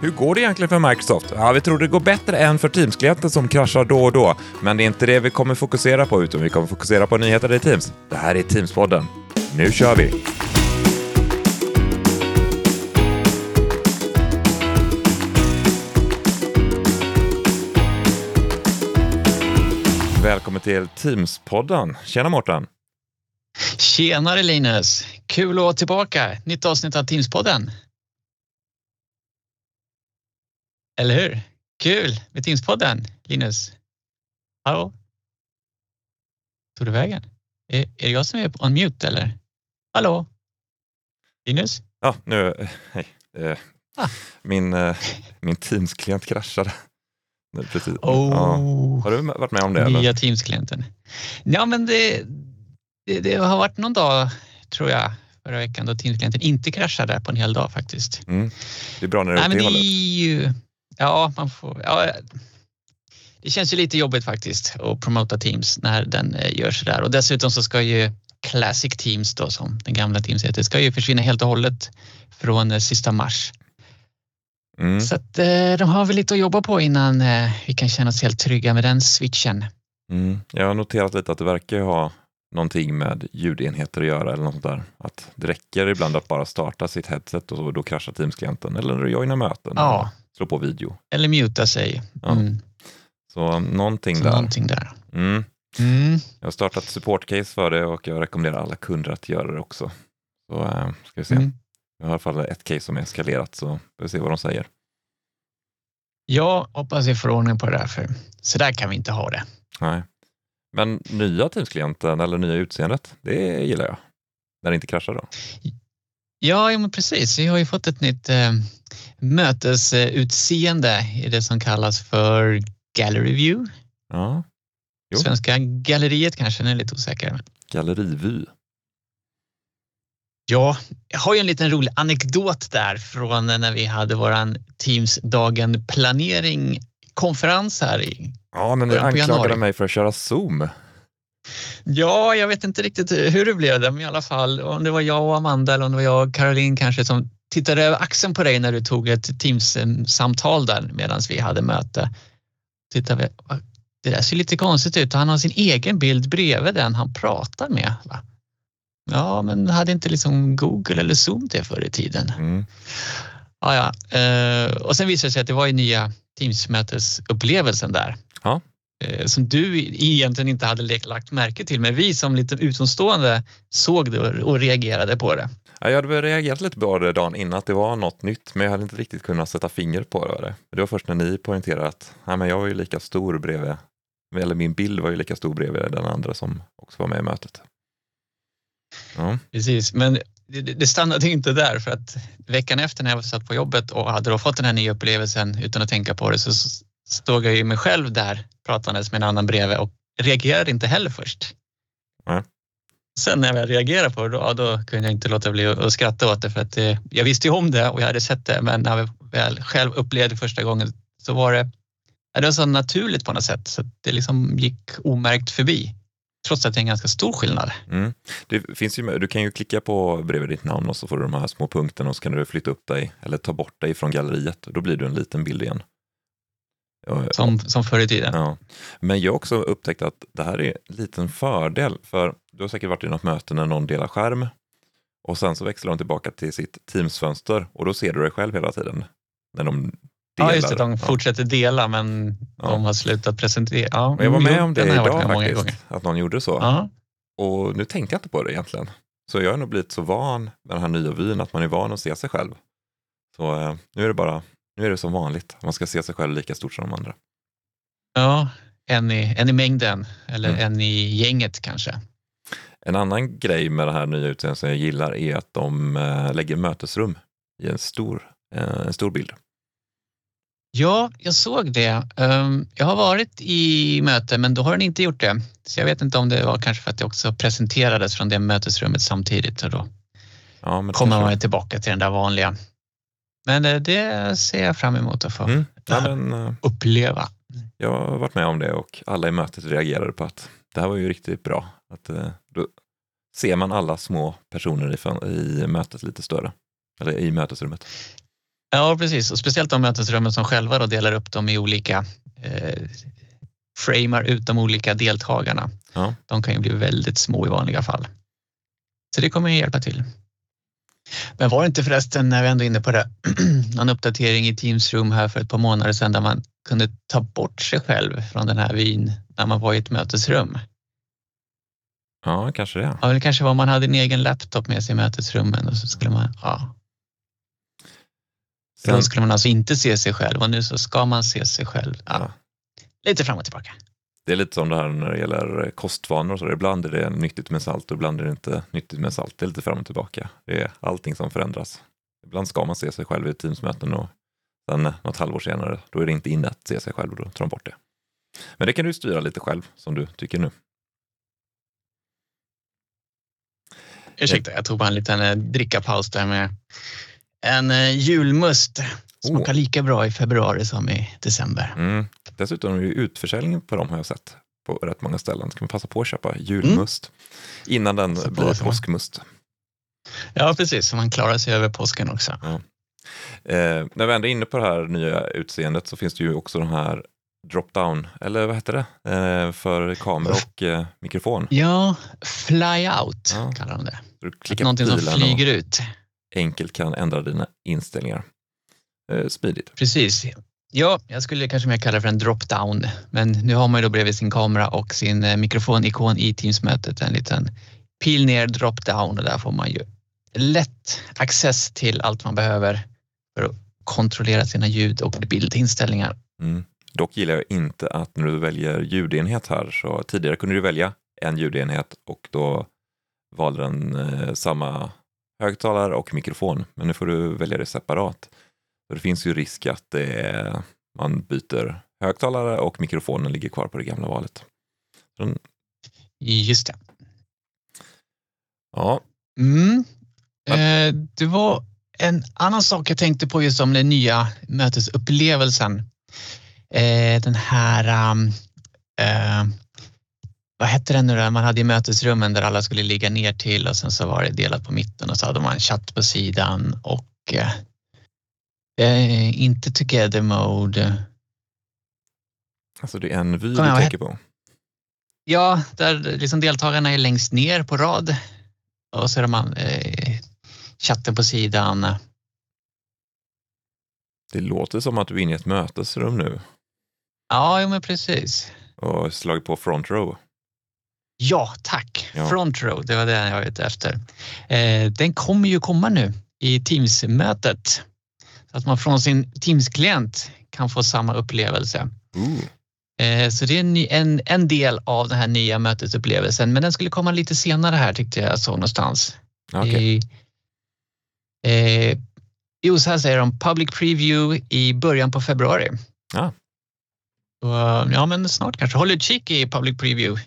Hur går det egentligen för Microsoft? Ja, vi tror det går bättre än för Teams-klienten som kraschar då och då. Men det är inte det vi kommer fokusera på, utan vi kommer fokusera på nyheter i Teams. Det här är Teams-podden. Nu kör vi! Välkommen till Teams-podden. Tjena Mårten! Tjenare Linus! Kul att vara tillbaka. Nytt avsnitt av Teams-podden. Eller hur? Kul med Teamspodden, Linus. Hallå? Tog du vägen? Är, är det jag som är on mute eller? Hallå? Linus? Ja, nu... Hej. Eh, Ah. Min, eh, min Teams-klient kraschade. Precis. Oh, Ja. Har du varit med om det? Eller? nya Teams-klienten. Ja, men det, det, det har varit någon dag, tror jag, förra veckan då Teams-klienten inte kraschade på en hel dag faktiskt. Mm. Det är bra när det är åt det hållet. Ja, man får... Ja, det känns ju lite jobbigt faktiskt att promota Teams när den eh, gör sådär. Och dessutom så ska ju Classic Teams då, som den gamla Teams heter, ska ju försvinna helt och hållet från eh, sista mars. Mm. Så att eh, de har väl lite att jobba på innan vi kan känna oss helt trygga med den switchen. Mm. Jag har noterat lite att det verkar ha någonting med ljudenheter att göra eller något sånt där. Att det räcker ibland att bara starta sitt headset och så, då kraschar Teams-klienten. Eller joina möten. Ja. Eller slå på video. Eller muta sig. Ja, Mm. Så någonting Så där. någonting där. Mm. Mm. Jag har startat support-case för det och jag rekommenderar alla kunder att göra det också. Så äh, ska vi se. Mm. Jag har i alla fall ett case som är eskalerat så vi se vad de säger. Jag hoppas vi får ordning på det där för så där kan vi inte ha det. Nej. Men nya Teams-klienten eller nya utseendet, det gillar jag. När det inte kraschar då. Ja, ja men precis. Vi har ju fått ett nytt eh, mötesutseende i det som kallas för Gallery View. Ja. Jo. Svenska galleriet kanske, den är lite osäker. Gallerivy. Ja, jag har ju en liten rolig anekdot där från när vi hade våran Teams-dagen planering konferens här i Ja, men ni anklagade januari. mig för att köra Zoom. Ja, jag vet inte riktigt hur det blev det, men i alla fall om det var jag och Amanda eller om det var jag och Caroline kanske som tittade över axeln på dig när du tog ett Teams-samtal där medan vi hade möte. Tittade vi, "Va, det där ser lite konstigt ut han har sin egen bild bredvid den han pratar med. Va? Ja, men hade inte liksom Google eller Zoom det förr i tiden? Mm. Ja, ja. Eh, och sen visade det sig att det var ju nya Teams-mötesupplevelsen där. Ja. Eh, som du egentligen inte hade lagt- märke till, men vi som lite utomstående såg det och reagerade på det. Ja, jag hade väl reagerat lite på det dagen innan att det var något nytt, men jag hade inte riktigt kunnat sätta finger på det. Det var först när ni poängterade att nej, men jag var ju lika stor bredvid, eller min bild var ju lika stor bredvid den andra som också var med i mötet. Ja, Precis, men det, det det stannade inte där för att veckan efter när jag satt på jobbet och hade då fått den här nya upplevelsen utan att tänka på det så s- stod jag ju mig själv där pratandes med en annan bredvid och reagerade inte heller först. Nej. Sen när jag väl reagerade på det, då, då kunde jag inte låta bli att att skratta åt det för att det, jag visste ju om det och jag hade sett det men när jag väl själv upplevde det första gången så var det, det var så naturligt på något sätt så att det liksom gick omärkt förbi. Trots att det är en ganska stor skillnad. Mm. Det finns ju, du kan ju klicka på bredvid ditt namn och så får du de här små punkterna och så kan du flytta upp dig eller ta bort dig från galleriet. Då blir du en liten bild igen. Som, som förr i tiden. Ja. Men jag har också upptäckt att det här är en liten fördel, för du har säkert varit i något möte när någon delar skärm och sen så växlar de tillbaka till sitt Teams-fönster och då ser du dig själv hela tiden. När de delar. Ja, just det. De Ja. fortsätter dela men Ja. de har slutat presentera. Ja, jag var med jo, om det idag med faktiskt, att någon gjorde så. Ja. Och nu tänkte jag inte på det egentligen. Så jag har nog blivit så van med den här nya vyn, att man är van att se sig själv. Så eh, nu är det bara, nu är det som vanligt, man ska se sig själv lika stort som de andra. ja, en i, en i mängden eller Mm. en i gänget kanske. En annan grej med det här nya utseendet som jag gillar är att de eh, lägger mötesrum i en stor, eh, en stor bild. Ja, jag såg det. Ehm, Jag har varit i möte men då har den inte gjort det. Så jag vet inte om det var kanske för att det också presenterades från det mötesrummet samtidigt och då Ja, kommer man tillbaka till den där vanliga. Men eh, det ser jag fram emot att få Mm. Ja, men, eh, uppleva. jag har varit med om det och alla i mötet reagerade på att det här var ju riktigt bra. Att, eh, då ser man alla små personer i, i mötet lite större. Eller i mötesrummet. Ja, precis. Och speciellt de mötesrummen som själva då delar upp dem i olika eh, framar ut de olika deltagarna. Ja. De kan ju bli väldigt små i vanliga fall. Så det kommer ju hjälpa till. Men var det inte förresten, när vi ändå är inne på det, någon uppdatering i Teams Room här för ett par månader sedan där man kunde ta bort sig själv från den här vyn när man var i ett mötesrum? Ja, kanske det. Ja, det kanske var man hade en egen laptop med sig i mötesrummen och så skulle man, ja. Då Sen, skulle man alltså inte se sig själv och nu så ska man se sig själv. Ja. Ja. Lite fram och tillbaka. Det är lite som det här när det gäller kostvanor. och Så ibland är det nyttigt med salt och ibland är det inte nyttigt med salt. Det är lite fram och tillbaka. Det är allting som förändras. Ibland ska man se sig själv i teamsmöten och sen något halvår senare, då är det inte inne att se sig själv och då tar de bort det. Men det kan du styra lite själv som du tycker nu. Ursäkta, jag tog bara en liten eh, drickapaus där med en eh, julmust. Smakar lika bra i februari som i december. Mm. Dessutom är det utförsäljning på dem har jag sett på rätt många ställen. Ska man passa på att köpa julmust innan den Så blir påskmust. Ja, precis. Så man klarar sig över påsken också. Eh, när vi ändå är inne på det här nya utseendet så finns det ju också den här drop-down, eller vad heter det, eh, för kamera och eh, mikrofon. Ja, fly out Ja. kallar de det. Någonting som flyger ut. enkelt kan ändra dina inställningar. Eh, smidigt. Precis. Ja, jag skulle kanske mer kalla det för en drop-down. Men nu har man ju då bredvid sin kamera och sin eh, mikrofonikon i Teams-mötet en liten pil ner drop-down och där får man ju lätt access till allt man behöver för att kontrollera sina ljud och bildinställningar. Mm. Dock gillar jag inte att när du väljer ljudenhet här, så tidigare kunde du välja en ljudenhet och då valde den eh, samma högtalare och mikrofon, men nu får du välja det separat. Det finns ju risk att är, man byter högtalare och mikrofonen ligger kvar på det gamla valet. Den- Just det. Ja, Mm. Eh, det var en annan sak jag tänkte på just om den nya mötesupplevelsen. Eh, den här, um, eh, vad hette den nu då? Man hade i mötesrummen där alla skulle ligga ner till och sen så var det delat på mitten och så hade man en chatt på sidan och eh, inte together mode. alltså det är en vy du tänker på. Ja, där liksom deltagarna är längst ner på rad och så är man eh, chatten på sidan. Det låter som att du är inne i ett mötesrum nu Ja, jo, men precis. och slagit på front row. Ja, tack. Ja. Front row, det var det jag var ute efter. Eh, den kommer ju komma nu i Teams-mötet. Så att man från sin Teams-klient kan få samma upplevelse. Eh, så det är en, en, en del av den här nya mötesupplevelsen, men den skulle komma lite senare här tyckte jag såg någonstans. Okej. I, eh, jo, så här säger de, public preview i början på februari. Ja. Så, ja, men snart kanske. Håll utkik i public preview.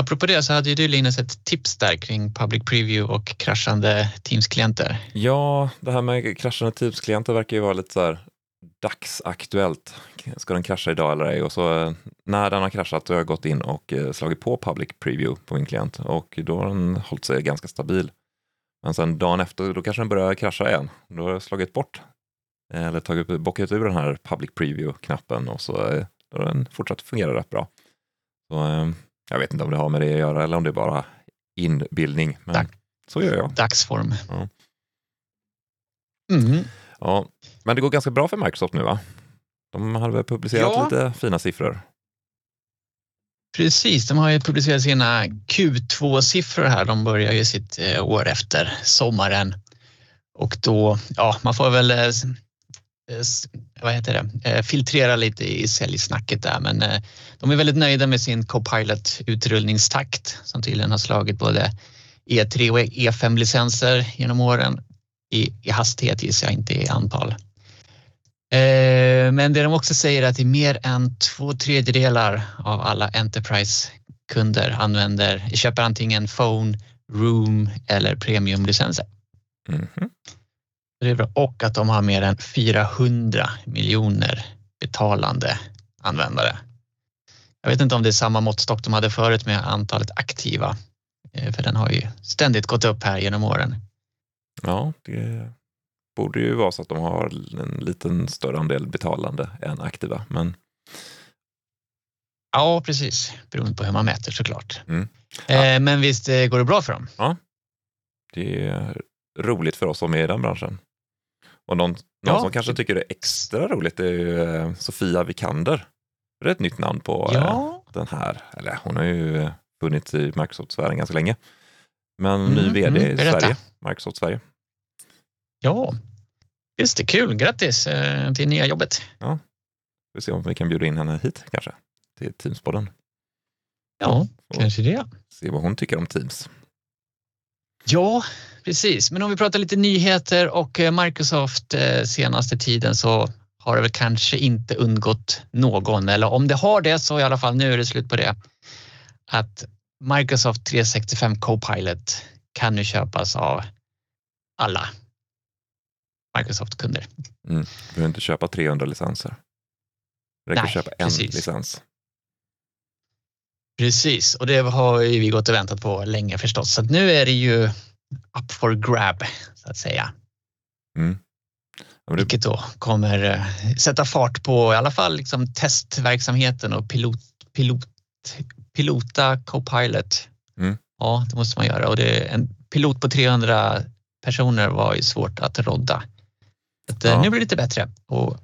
Apropå det så hade ju du Linus ett tips där kring public preview och kraschande Teams-klienter. Ja, det här med kraschande Teams-klienter verkar ju vara lite så här dagsaktuellt. Ska den krascha idag eller ej? Och så eh, när den har kraschat så har jag gått in och eh, slagit på public preview på min klient och då har den hållit sig ganska stabil. Men sen dagen efter då kanske den börjar krascha igen. Då har jag slagit bort eh, eller tagit, bockat ur den här public preview-knappen och så har den fortsatt fungera rätt bra. Så, jag vet inte om det har med det att göra eller om det är bara inbildning. Men Tack. så gör jag. Dagsform. Ja. Mm. Ja, men det går ganska bra för Microsoft nu va? De hade väl publicerat Ja. lite fina siffror. Precis, de har ju publicerat sina Q2-siffror här. De börjar ju sitt eh, år efter sommaren. Och då, ja, man får väl eh, eh, vad heter det, filtrera lite i säljsnacket där. Men de är väldigt nöjda med sin Copilot-utrullningstakt som tydligen har slagit både E3 och E5-licenser genom åren. I, I hastighet gissar jag, inte i antal. Eh, Men det de också säger är att det är mer än två tredjedelar av alla Enterprise-kunder använder, köper antingen Phone, Room eller Premium-licenser. Mhm. Det är bra. Och att de har mer än 400 miljoner betalande användare. Jag vet inte om det är samma måttstock de hade förut med antalet aktiva. Eh, För den har ju ständigt gått upp här genom åren. Ja, det borde ju vara så att de har en liten större andel betalande än aktiva. Men Ja, precis. Beroende på hur man mäter såklart. Mm. Eh, men visst eh, går det bra för dem? det är roligt för oss som är i den branschen. Och någon, någon Ja. som kanske tycker det är extra roligt är ju Sofia Vikander. Det är ett nytt namn på eh, Ja, den här, eller hon har ju funnits i Microsoft-sfären ganska länge. Men Mm, ny vd mm, i. Sverige, Microsoft Sverige. ja. Visst, det är kul. Grattis eh, till nya jobbet. Vi får se om vi kan bjuda in henne hit kanske, till Teamspodden. Ja, Så. kanske det. Se vad hon tycker om Teams. Ja, precis. Men om vi pratar lite nyheter och eh, Microsoft eh, senaste tiden så har det väl kanske inte undgått någon, eller om det har det så i alla fall nu är det slut på det. Att Microsoft 365 Copilot kan nu köpas av alla Microsoft-kunder. Du behöver inte köpa 300 licenser. Det räcker Nej, att köpa en precis. licens. Precis, och det har ju vi gått och väntat på länge förstås. Så nu är det ju up for grab så att säga. Mm. Vilket då kommer eh, sätta fart på i alla fall liksom testverksamheten och pilot, pilot, pilota Copilot. Mm. Ja, det måste man göra och det en pilot på 300 personer var ju svårt att rodda. Att, eh, Ja. Nu blir det lite bättre och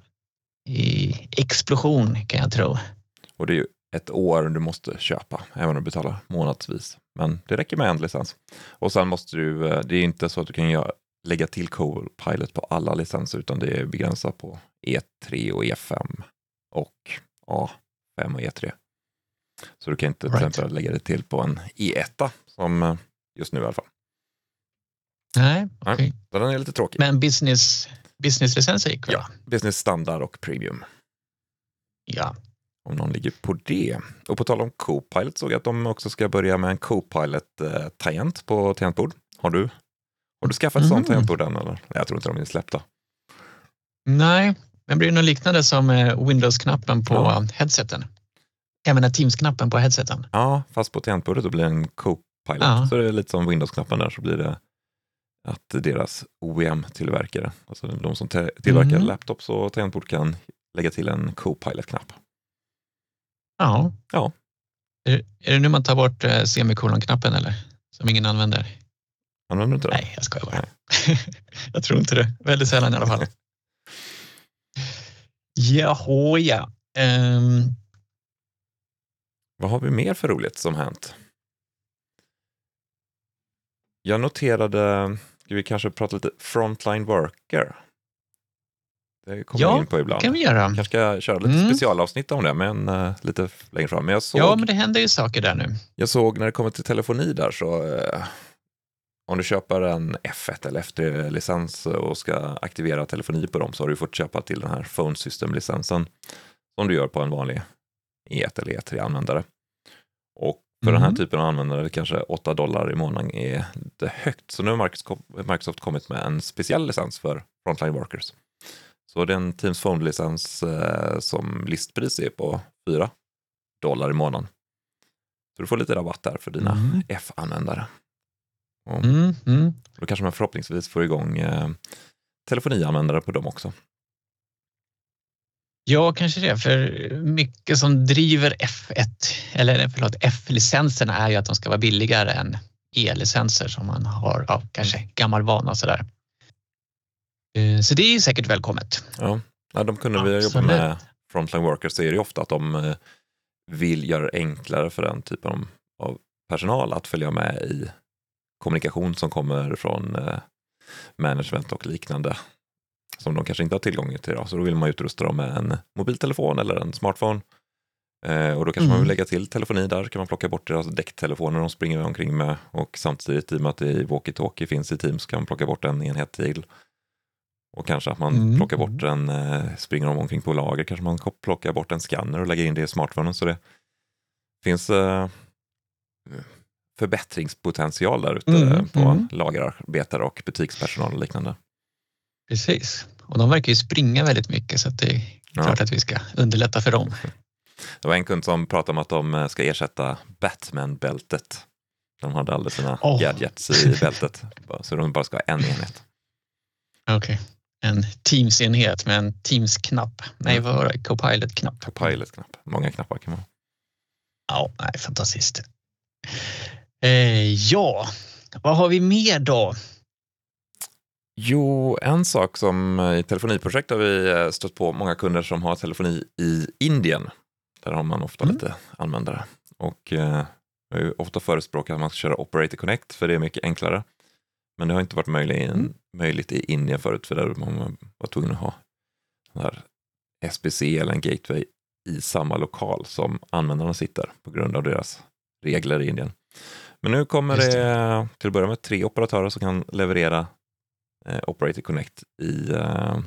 i explosion kan jag tro. och det är ju ett år du måste köpa, även om du betalar månadsvis. Men det räcker med en licens. Och sen måste du, eh, det är inte så att du kan göra, lägga till Copilot på alla licenser, utan det är begränsat på E3 och E5 och A5 och E3. Så du kan inte till Right. exempel lägga det till på en E1 som eh, just nu i alla fall. Nej, okej. Så den är lite tråkig. Men business, businesslicenser gick väl? Ja. Business standard och premium. ja. om någon ligger på det. Och på tal om Copilot såg jag att de också ska börja med en Copilot-tangent på tangentbord. Har du, har du skaffat ett sånt Mm. tangentbord än? Eller? Jag tror inte de är släppta. Nej, men blir det något liknande som eh, Windows-knappen på Ja. headseten? Jag menar Teams-knappen på headseten. Ja, fast på tangentbordet då blir det en Copilot. Ja. Så det är lite som Windows-knappen där så blir det att deras OEM-tillverkare, alltså de som tillverkar Mm. laptops och tangentbord kan lägga till en Copilot-knapp. Ja. Ja. Är, är det nu man tar bort eh, semikolon-knappen eller? Som ingen använder? Använder du inte det? Nej, jag skojar bara. jag tror inte det. Väldigt sällan i alla fall. Jaha, ja. Ehm, Vad har vi mer för roligt som hänt? Jag noterade, ska vi kanske prata lite frontline worker? Det kommer Ja, jag in på ibland. kan vi göra. kanske ska köra lite Mm. specialavsnitt om det, men uh, lite längre fram. Men jag såg, Ja, men det händer ju saker där nu. jag såg när det kommer till telefoni där så eh, om du köper en F1 eller F3-licens och ska aktivera telefoni på dem så har du fått köpa till den här Phone System-licensen som du gör på en vanlig E1 eller E3-användare. Och för den här Mm. typen av användare kanske 8 dollar i månaden är lite högt. Så nu har Microsoft- Microsoft kommit med en speciell licens för Frontline Workers. Så det är en Teams Phone-licens eh, som listpris är på 4 dollar i månaden. Så du får lite rabatt där för dina Mm. F-användare. Och Mm, mm. Då kanske man förhoppningsvis får igång eh, telefonianvändare på dem också. Ja, kanske det. För mycket som driver F1, eller förlåt, F-licenserna är ju att de ska vara billigare än E-licenser som man har, ja, kanske gammal vana sådär. Eh, Så det är säkert välkommet. Ja, ja de kunde vi jobba med Frontline Workers så är det ju ofta att de eh, vill göra det enklare för den typen av personal att följa med i kommunikation som kommer från eh, management och liknande som de kanske inte har tillgång till idag. Så då vill man utrusta dem med en mobiltelefon eller en smartphone. Eh, och då kanske man Mm. vill lägga till telefoni där, kan man plocka bort deras däcktelefoner de springer omkring med och samtidigt i och med att det i walkie-talkie finns i Teams kan man plocka bort en enhet till. Och kanske att man Mm. plockar bort en, eh, springer de omkring på lager, kanske man plockar bort en scanner och lägger in det i smartphonen. Så det finns eh, förbättringspotential där ute Mm, på mm. lagerarbetare och butikspersonal och liknande. Precis. Och de verkar ju springa väldigt mycket så att det är Ja. klart att vi ska underlätta för dem. Det var en kund som pratade om att de eh, ska ersätta Batman-bältet. De hade alla sina Åh. gadgets i bältet, så de bara ska ha en enhet. Okej. en Teams-enhet med en Teams-knapp. Nej, vad var det? Copilot-knapp. Copilot-knapp. Många knappar kan man ha. Ja, nej, fantastiskt. Eh, ja, vad har vi mer då? Jo, en sak som i telefoniprojekt har vi eh, stött på många kunder som har telefoni i Indien. Där har man ofta Mm. lite användare. Och eh, jag har ju ofta förespråkat att man ska köra Operator Connect för det är mycket enklare. Men det har inte varit möjligt, Mm. möjligt i Indien förut för där man var tvungen att ha här SBC eller en gateway i samma lokal som användarna sitter på grund av deras regler i Indien. Men nu kommer Just det till att börja med tre operatörer som kan leverera eh, Operator Connect i, eh,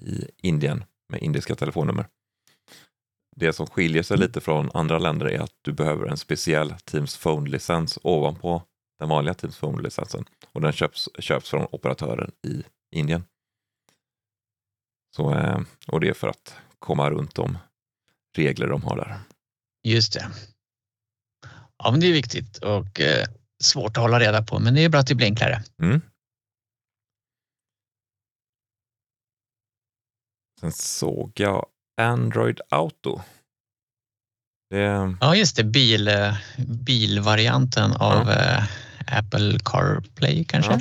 i Indien med indiska telefonnummer. Det som skiljer sig lite från andra länder är att du behöver en speciell Teams Phone-licens ovanpå den vanliga Teams Phone-licensen och den köps, köps från operatören i Indien. Så, eh, och det är för att komma runt de regler de har där. Just det. Ja, men det är viktigt och eh, svårt att hålla reda på, men det är bra att det blir enklare. Mm. Sen såg jag Android Auto. Det, Ja, just det. Bil, eh, bilvarianten av eh, Apple CarPlay kanske? Ja.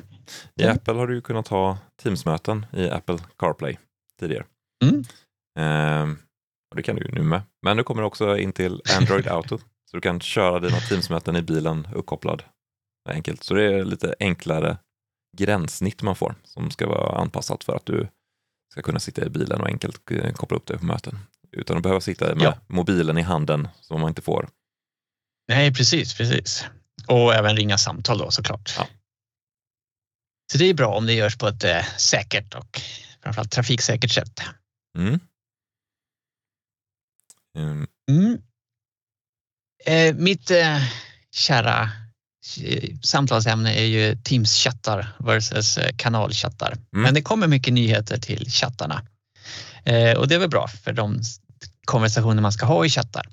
I Mm. Apple har du ju kunnat ha Teams-möten i Apple CarPlay tidigare. Mm. Ehm, och det kan du ju nu med. Men nu kommer det också in till Android Auto. Så du kan köra dina Teams-möten i bilen uppkopplad. Enkelt. Så det är lite enklare gränssnitt man får som ska vara anpassat för att du ska kunna sitta i bilen och enkelt eh, koppla upp dig på möten. Utan att behöva sitta med Ja. mobilen i handen som man inte får. Nej, precis, precis. Och även ringa samtal då såklart. Ja. Så det är bra om det görs på ett eh, säkert och framförallt trafiksäkert sätt. Mm. Ehm, Mm. Eh, mitt eh, kära eh, samtalsämne är ju Teams-chattar versus eh, kanalchattar. Men det kommer mycket nyheter till chattarna. Eh, och det är väl bra för de konversationer man ska ha i chattar.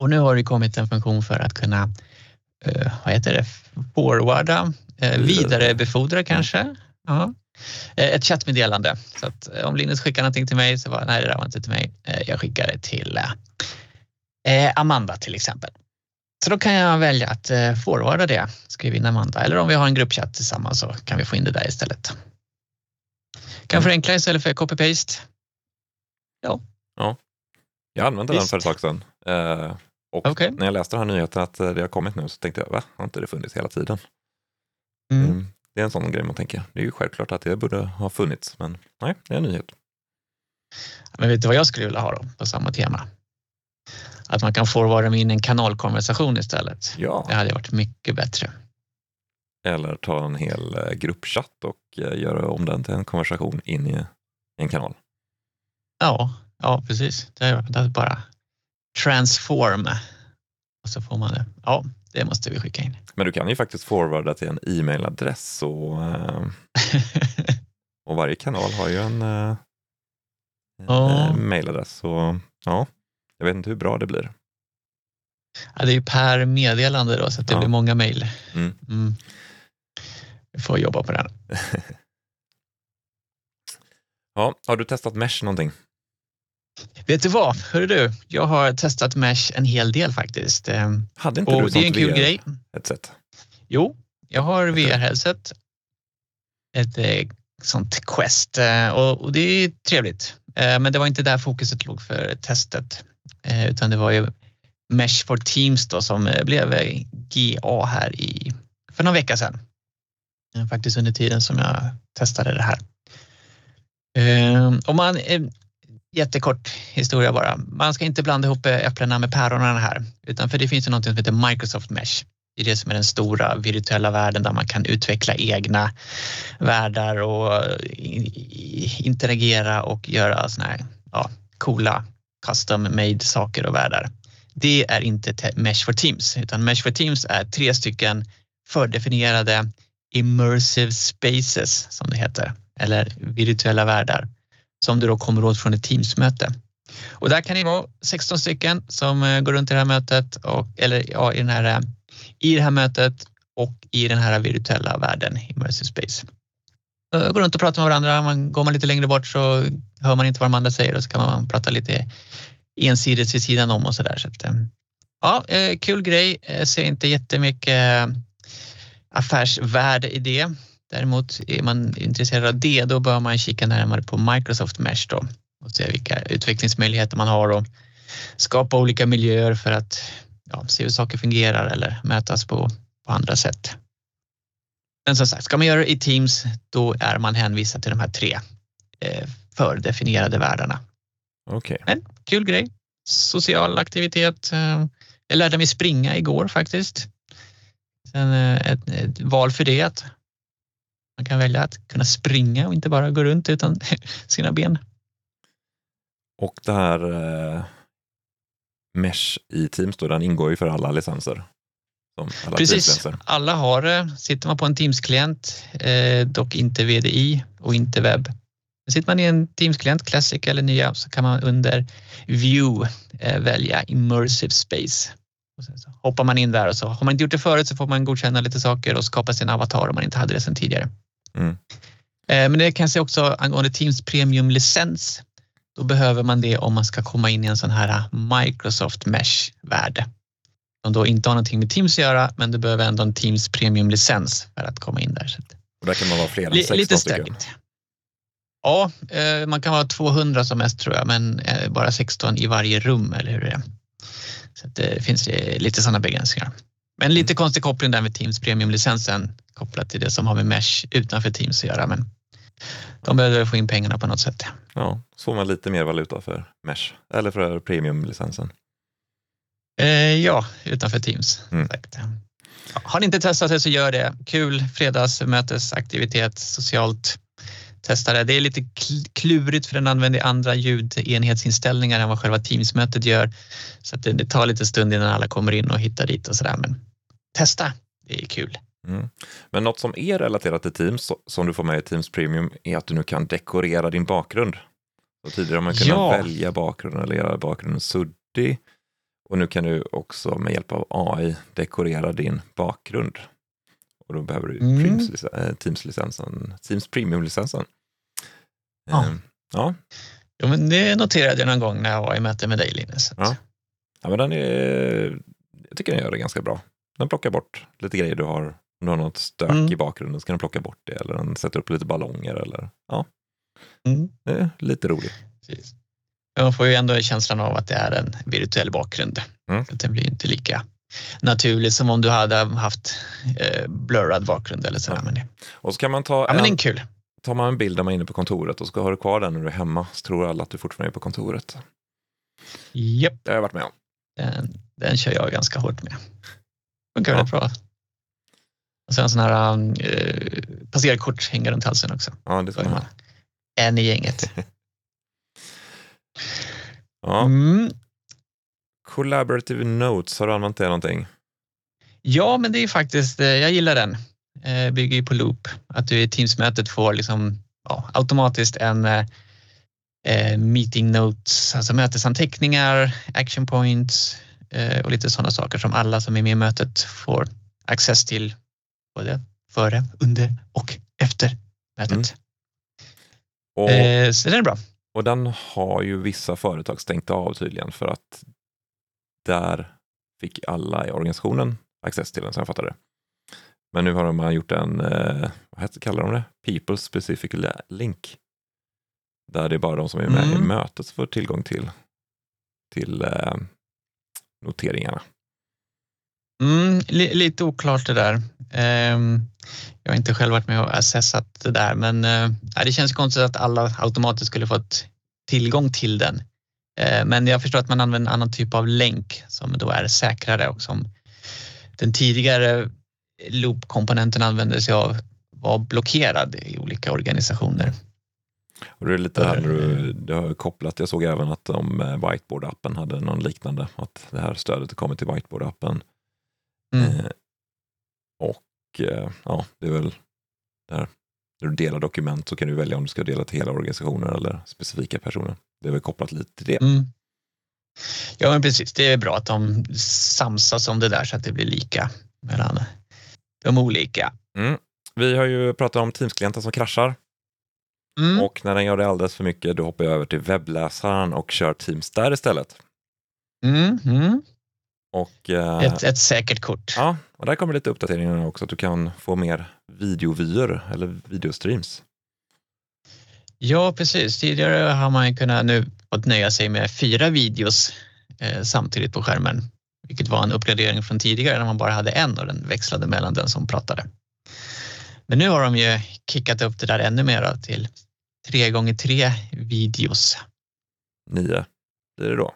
Och nu har det kommit en funktion för att kunna, eh, vad heter det, forwarda, eh, Vidare. vidarebefordra kanske. Ja. Eh, ett chattmeddelande. Så att om Linus skickar någonting till mig så var nej det där var inte till mig. Jag skickar det till eh, Amanda till exempel. Så då kan jag välja att eh, forwarda det, skriva in Amanda. Eller om vi har en gruppchatt tillsammans så kan vi få in det där istället. Kan förenkla istället för copy-paste. Jag använde den Visst. för ett tag sedan. Eh, och Okej. när jag läste den här nyheten att eh, det har kommit nu så tänkte jag, va? Har inte det funnits hela tiden? Mm. Mm. Det är en sån grej man tänker. Det är ju självklart att det borde ha funnits, men nej, det är en nyhet. Men vet du vad jag skulle vilja ha då på samma tema? Att man kan forwarda in en kanalkonversation istället. Ja, Det hade varit mycket bättre. eller ta en hel eh, gruppchatt och eh, göra om den till en konversation in i en kanal. Ja, ja precis. Det är, bara transform. Och så får man det. Ja, det måste vi skicka in. Men du kan ju faktiskt forwarda till en e-mailadress och, eh, och varje kanal har ju en, en Ja. mailadress. Så ja, jag vet inte hur bra det blir. Ja, det är ju per meddelande då, så att det Ja. blir många mejl. Mm. Mm. Vi får jobba på den. Ja, har du testat Mesh någonting? Vet du vad? Hör du, jag har testat Mesh en hel del faktiskt. Ehm, Hade inte du Och det är en kul grej. headset? Jo, jag har VR-headset. Ett eh, sånt Quest eh, och, det är trevligt. Eh, men det var inte där fokuset låg för testet, Eh, utan det var ju Mesh for Teams då som eh, blev eh, GA här i, för någon vecka sedan. Faktiskt under tiden som jag testade det här. Om man, jättekort historia bara. Man ska inte blanda ihop äpplena med päronen här, utan för det finns ju något som heter Microsoft Mesh. Det är det som är den stora virtuella världen där man kan utveckla egna världar och interagera och göra såna här ja, coola custom made saker och världar. Det är inte Mesh for Teams utan Mesh for Teams är tre stycken fördefinierade immersive spaces som det heter eller virtuella världar som du då kommer åt från ett Teams-möte. Och där kan det vara 16 stycken som eh, går runt i det här mötet och, eller ja, i, den här, eh, i det här mötet och i den här virtuella världen, immersive space. Eh, går runt och pratar med varandra. Man, går man lite längre bort så hör man inte vad de andra säger och så kan man prata lite ensidigt vid sidan om och så där. Så att, eh, ja, eh, kul grej. Jag ser inte jättemycket affärsvärde i det. Däremot är man intresserad av det, då bör man kika närmare på Microsoft Mesh då och se vilka utvecklingsmöjligheter man har och skapa olika miljöer för att ja, se hur saker fungerar eller mötas på, på andra sätt. Men som sagt, ska man göra det i Teams, då är man hänvisad till de här tre eh, fördefinierade världarna. Okej. Okay. Men kul grej. Social aktivitet. Eh, jag lärde mig springa igår faktiskt. Sen eh, ett, ett val för det att man kan välja att kunna springa och inte bara gå runt utan sina ben. Och det här Mesh i Teams, då, den ingår ju för alla licenser. Alla Precis, alla har det. Sitter man på en Teams-klient, eh, dock inte VDI och inte webb. Sitter man i en Teams-klient, Classic eller nya, så kan man under View eh, välja Immersive Space. Och sen så hoppar man in där och så har man inte gjort det förut så får man godkänna lite saker och skapa sin avatar om man inte hade det sedan tidigare. Mm. Eh, men det kan jag säga också angående Teams Premium-licens. Då behöver man det om man ska komma in i en sån här Microsoft Mesh-värld. Som då inte har någonting med Teams att göra, men du behöver ändå en Teams Premium-licens för att komma in där. Och där kan man vara fler än 16 Lite stökigt. Ja, eh, man kan vara 200 som mest tror jag, men bara 16 i varje rum, eller hur det är. Så det finns lite sådana begränsningar. Men lite mm. konstig koppling där med Teams Premium-licensen kopplat till det som har med Mesh utanför Teams att göra. Men de behöver få in pengarna på något sätt. Ja, så man lite mer valuta för Mesh eller för Premium-licensen. Eh, ja, utanför Teams. Mm. Har ni inte testat det så gör det. Kul fredagsmötesaktivitet, socialt. Testa det. Det är lite klurigt för den använder andra ljudenhetsinställningar än vad själva Teams-mötet gör. Så det, det, tar lite stund innan alla kommer in och hittar dit och sådär. Men testa, det är kul. Mm. Men något som är relaterat till Teams, som du får med i Teams Premium, är att du nu kan dekorera din bakgrund. Så tidigare har man kunnat ja. välja bakgrunden eller göra bakgrunden suddig. Och nu kan du också med hjälp av AI dekorera din bakgrund. Och då behöver du mm. Eh, Teams-licensen, Teams Premium-licensen. Ja. Ehm, ja. Jo, men det noterade jag någon gång när jag var i möte med dig Linus. Ja. ja, men den är, jag tycker den gör det ganska bra. Den plockar bort lite grejer du har. Om du har något stök mm. i bakgrunden så kan den plocka bort det eller den sätter upp lite ballonger eller ja. Mm. Det är lite roligt. Precis. Man får ju ändå känslan av att det är en virtuell bakgrund. Mm. Så den blir inte lika naturligt som om du hade haft eh, blurrad bakgrund eller sådär. Ja. Och så kan man ta ja, men en, kul. Tar man en bild där man är inne på kontoret och så har du kvar den när du är hemma så tror alla att du fortfarande är på kontoret. Japp. Det har jag varit med om. Den, den kör jag ganska hårt med. Funkar ja. väldigt bra. Och sen sån här eh, passerkort hänger runt halsen också. Ja, det ska man. En i gänget. ja. Mm. Collaborative Notes, har du använt det någonting? Ja, men det är faktiskt, eh, jag gillar den. Eh, bygger ju på Loop, att du i Teams-mötet får liksom, ja, automatiskt en eh, meeting notes, alltså mötesanteckningar, action points och lite sådana saker som alla som är med i mötet får access till både före, under och efter mötet. Mm. Och, så den är bra. Och den har ju vissa företag stängt av tydligen för att där fick alla i organisationen access till den som jag fattade det. Men nu har man gjort en, eh, vad heter, kallar de det? People specific link. Där det är bara de som är med mm. i mötet som får tillgång till, till eh, noteringarna. Mm, li lite oklart det där. Um, jag har inte själv varit med och assessat det där, men uh, det känns konstigt att alla automatiskt skulle fått tillgång till den. Uh, men jag förstår att man använder en annan typ av länk som då är säkrare och som den tidigare loop-komponenten använde sig av var blockerad i olika organisationer. Och det är lite här du, du har kopplat, jag såg även att de Whiteboard-appen hade någon liknande, att det här stödet kommer till Whiteboard-appen Mm. Eh, och eh, ja, det är väl där. När du delar dokument så kan du välja om du ska dela till hela organisationen eller specifika personer. Det är väl kopplat lite till det. Mm. Ja, men precis. Det är bra att de samsas om det där så att det blir lika mellan de olika. Mm. Vi har ju pratat om Teams-klienter som kraschar Mm. Och när den gör det alldeles för mycket, då hoppar jag över till webbläsaren och kör Teams där istället. Mm, mm. Och, eh, ett, ett säkert kort. Ja, och där kommer lite uppdateringar också, att du kan få mer videovyer eller videostreams. Ja, precis. Tidigare har man kunnat nu fått nöja sig med fyra videos eh, samtidigt på skärmen, vilket var en uppgradering från tidigare när man bara hade en och den växlade mellan den som pratade. Men nu har de ju kickat upp det där ännu mer till tre gånger tre videos. Nio blir det då.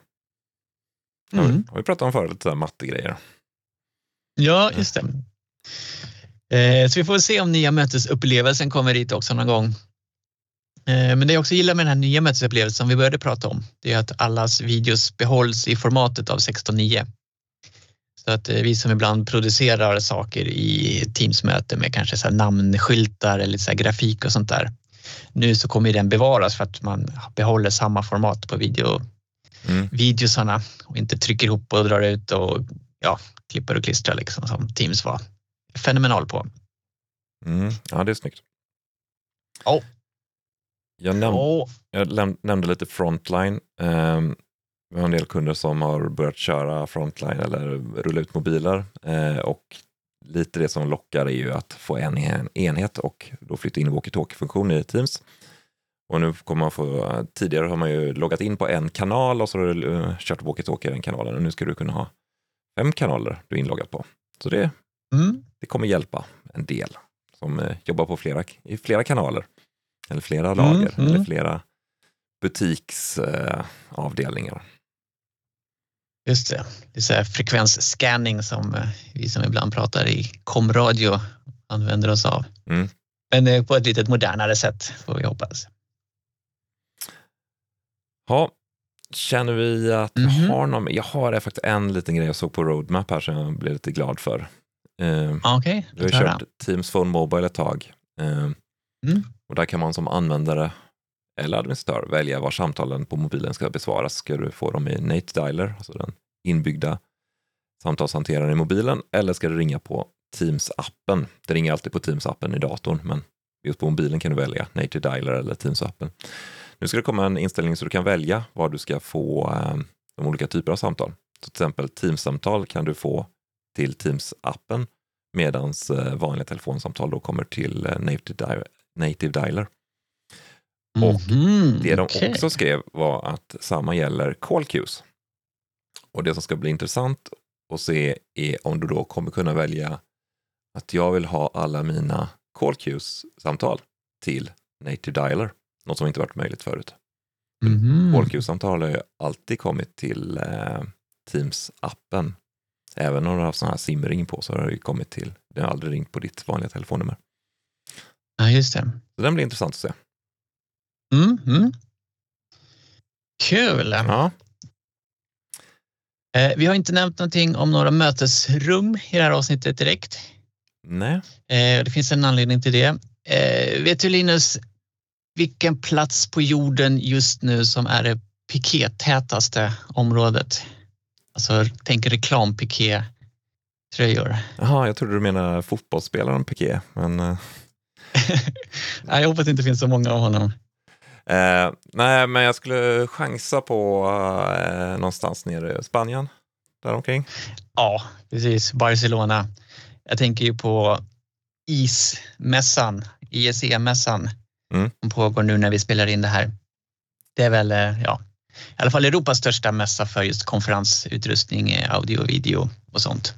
Mm. Har, vi, har vi pratat om förut, mattegrejer. Ja, just det. Eh, så vi får se om nya mötesupplevelsen kommer dit också någon gång. Eh, men det jag också gillar med den här nya mötesupplevelsen som vi började prata om, det är att allas videos behålls i formatet av 16.9. Så att eh, vi som ibland producerar saker i Teams-möte med kanske så namnskyltar eller så grafik och sånt där. Nu så kommer den bevaras för att man behåller samma format på video, mm. videosarna och inte trycker ihop och drar ut och ja, klipper och klistrar liksom som Teams var fenomenal på. Mm. Ja, det är snyggt. Oh. Jag, näm oh. jag nämnde lite Frontline. Um, vi har en del kunder som har börjat köra Frontline eller rulla ut mobiler uh, och lite det som lockar är ju att få en enhet och då flytta in walkie-talkie-funktion i Teams. Och nu kommer man få, tidigare har man ju loggat in på en kanal och så har du uh, kört walkie-talkie i den kanalen och nu ska du kunna ha fem kanaler du är inloggad på. Så det, mm. det kommer hjälpa en del som uh, jobbar på flera, i flera kanaler. Eller flera mm, lager, mm, eller flera butiksavdelningar. Just det, det är så här frekvensscanning som eh, vi som ibland pratar i komradio använder oss av. Mm. Men eh, på ett lite modernare sätt får vi hoppas. Ja, känner vi att mm -hmm. vi har någon, jag har faktiskt en liten grej jag såg på Roadmap här som jag blev lite glad för. Uh, Okej, okay, Vi har kört Teams Phone Mobile ett tag. Uh, mm. Och där kan man som användare eller administratör välja var samtalen på mobilen ska besvaras. Ska du få dem i Nate Dialer, alltså den inbyggda samtalshanteraren i mobilen, eller ska du ringa på Teams-appen? Det ringer alltid på Teams-appen i datorn, men just på mobilen kan du välja Native Dialer eller Teams-appen. Nu ska det komma en inställning så du kan välja var du ska få eh, de olika typer av samtal. Så till exempel Teams-samtal kan du få till Teams-appen medan eh, vanliga telefonsamtal då kommer till eh, Native native dialer. Och mm, det de okay. också skrev var att samma gäller call queues. Och det som ska bli intressant att se är om du då kommer kunna välja att jag vill ha alla mina call queues-samtal till native dialer, något som inte varit möjligt förut. Mm. Call queues-samtal har ju alltid kommit till eh, Teams-appen. Även om du har haft sån här simring på så har det ju kommit till, det har aldrig ringt på ditt vanliga telefonnummer. Ja, just det. Så den blir intressant att se. Mm, mm. Kul! Ja. Eh, vi har inte nämnt någonting om några mötesrum i det här avsnittet direkt. Nej. Eh, det finns en anledning till det. Eh, vet du Linus, vilken plats på jorden just nu som är det pikétätaste området? Alltså tänk reklampiké-tröjor. Jaha, jag trodde du menade fotbollsspelaren piké, men nej, jag hoppas att det inte finns så många av honom. Eh, nej, men jag skulle chansa på eh, någonstans nere i Spanien, däromkring. Ja, precis. Barcelona. Jag tänker ju på ismässan, ISE-mässan mm. som pågår nu när vi spelar in det här. Det är väl, eh, ja, i alla fall Europas största mässa för just konferensutrustning, eh, audio och video och sånt.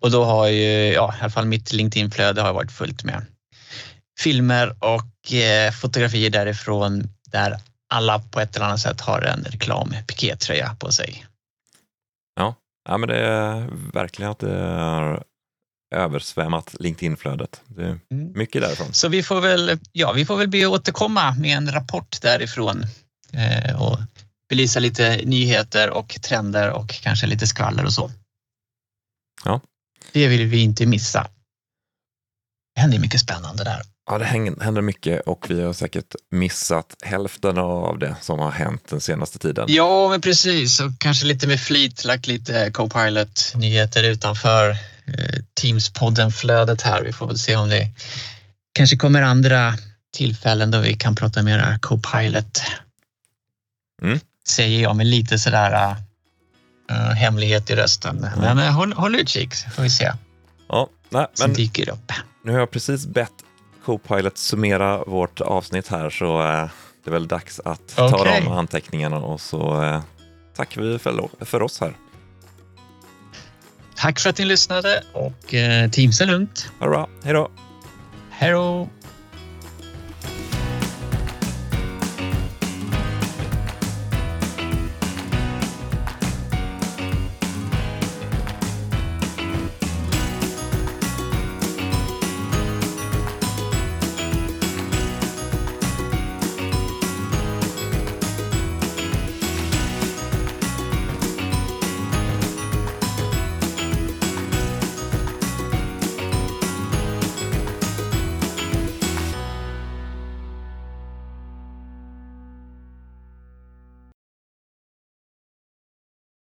Och då har ju, ja, i alla fall mitt LinkedIn-flöde har varit fullt med filmer och eh, fotografier därifrån där alla på ett eller annat sätt har en reklam pikétröja på sig. Ja, ja men det är verkligen att det har översvämmat LinkedIn-flödet. Det är mm. mycket därifrån. Så vi får väl, ja, vi får väl be återkomma med en rapport därifrån eh, och belysa lite nyheter och trender och kanske lite skvaller och så. Ja. Det vill vi inte missa. Det händer mycket spännande där. Ja, det händer mycket och vi har säkert missat hälften av det som har hänt den senaste tiden. Ja, men precis. Och kanske lite med flit lagt lite Copilot-nyheter utanför Teams-podden-flödet här. Vi får väl se om det kanske kommer andra tillfällen då vi kan prata mera Copilot. Mm. Säger jag med lite sådär uh, hemlighet i rösten. Men uh, håll, håll utkik så får vi se. Ja, nej, Som men dyker upp. nu har jag precis bett Copilot summera vårt avsnitt här så eh, det är väl dags att ta Okej. de anteckningarna och så eh, tackar vi för, för oss här. Tack för att ni lyssnade och uh, Teams är lugnt. Ha det bra, hej då! Hej då!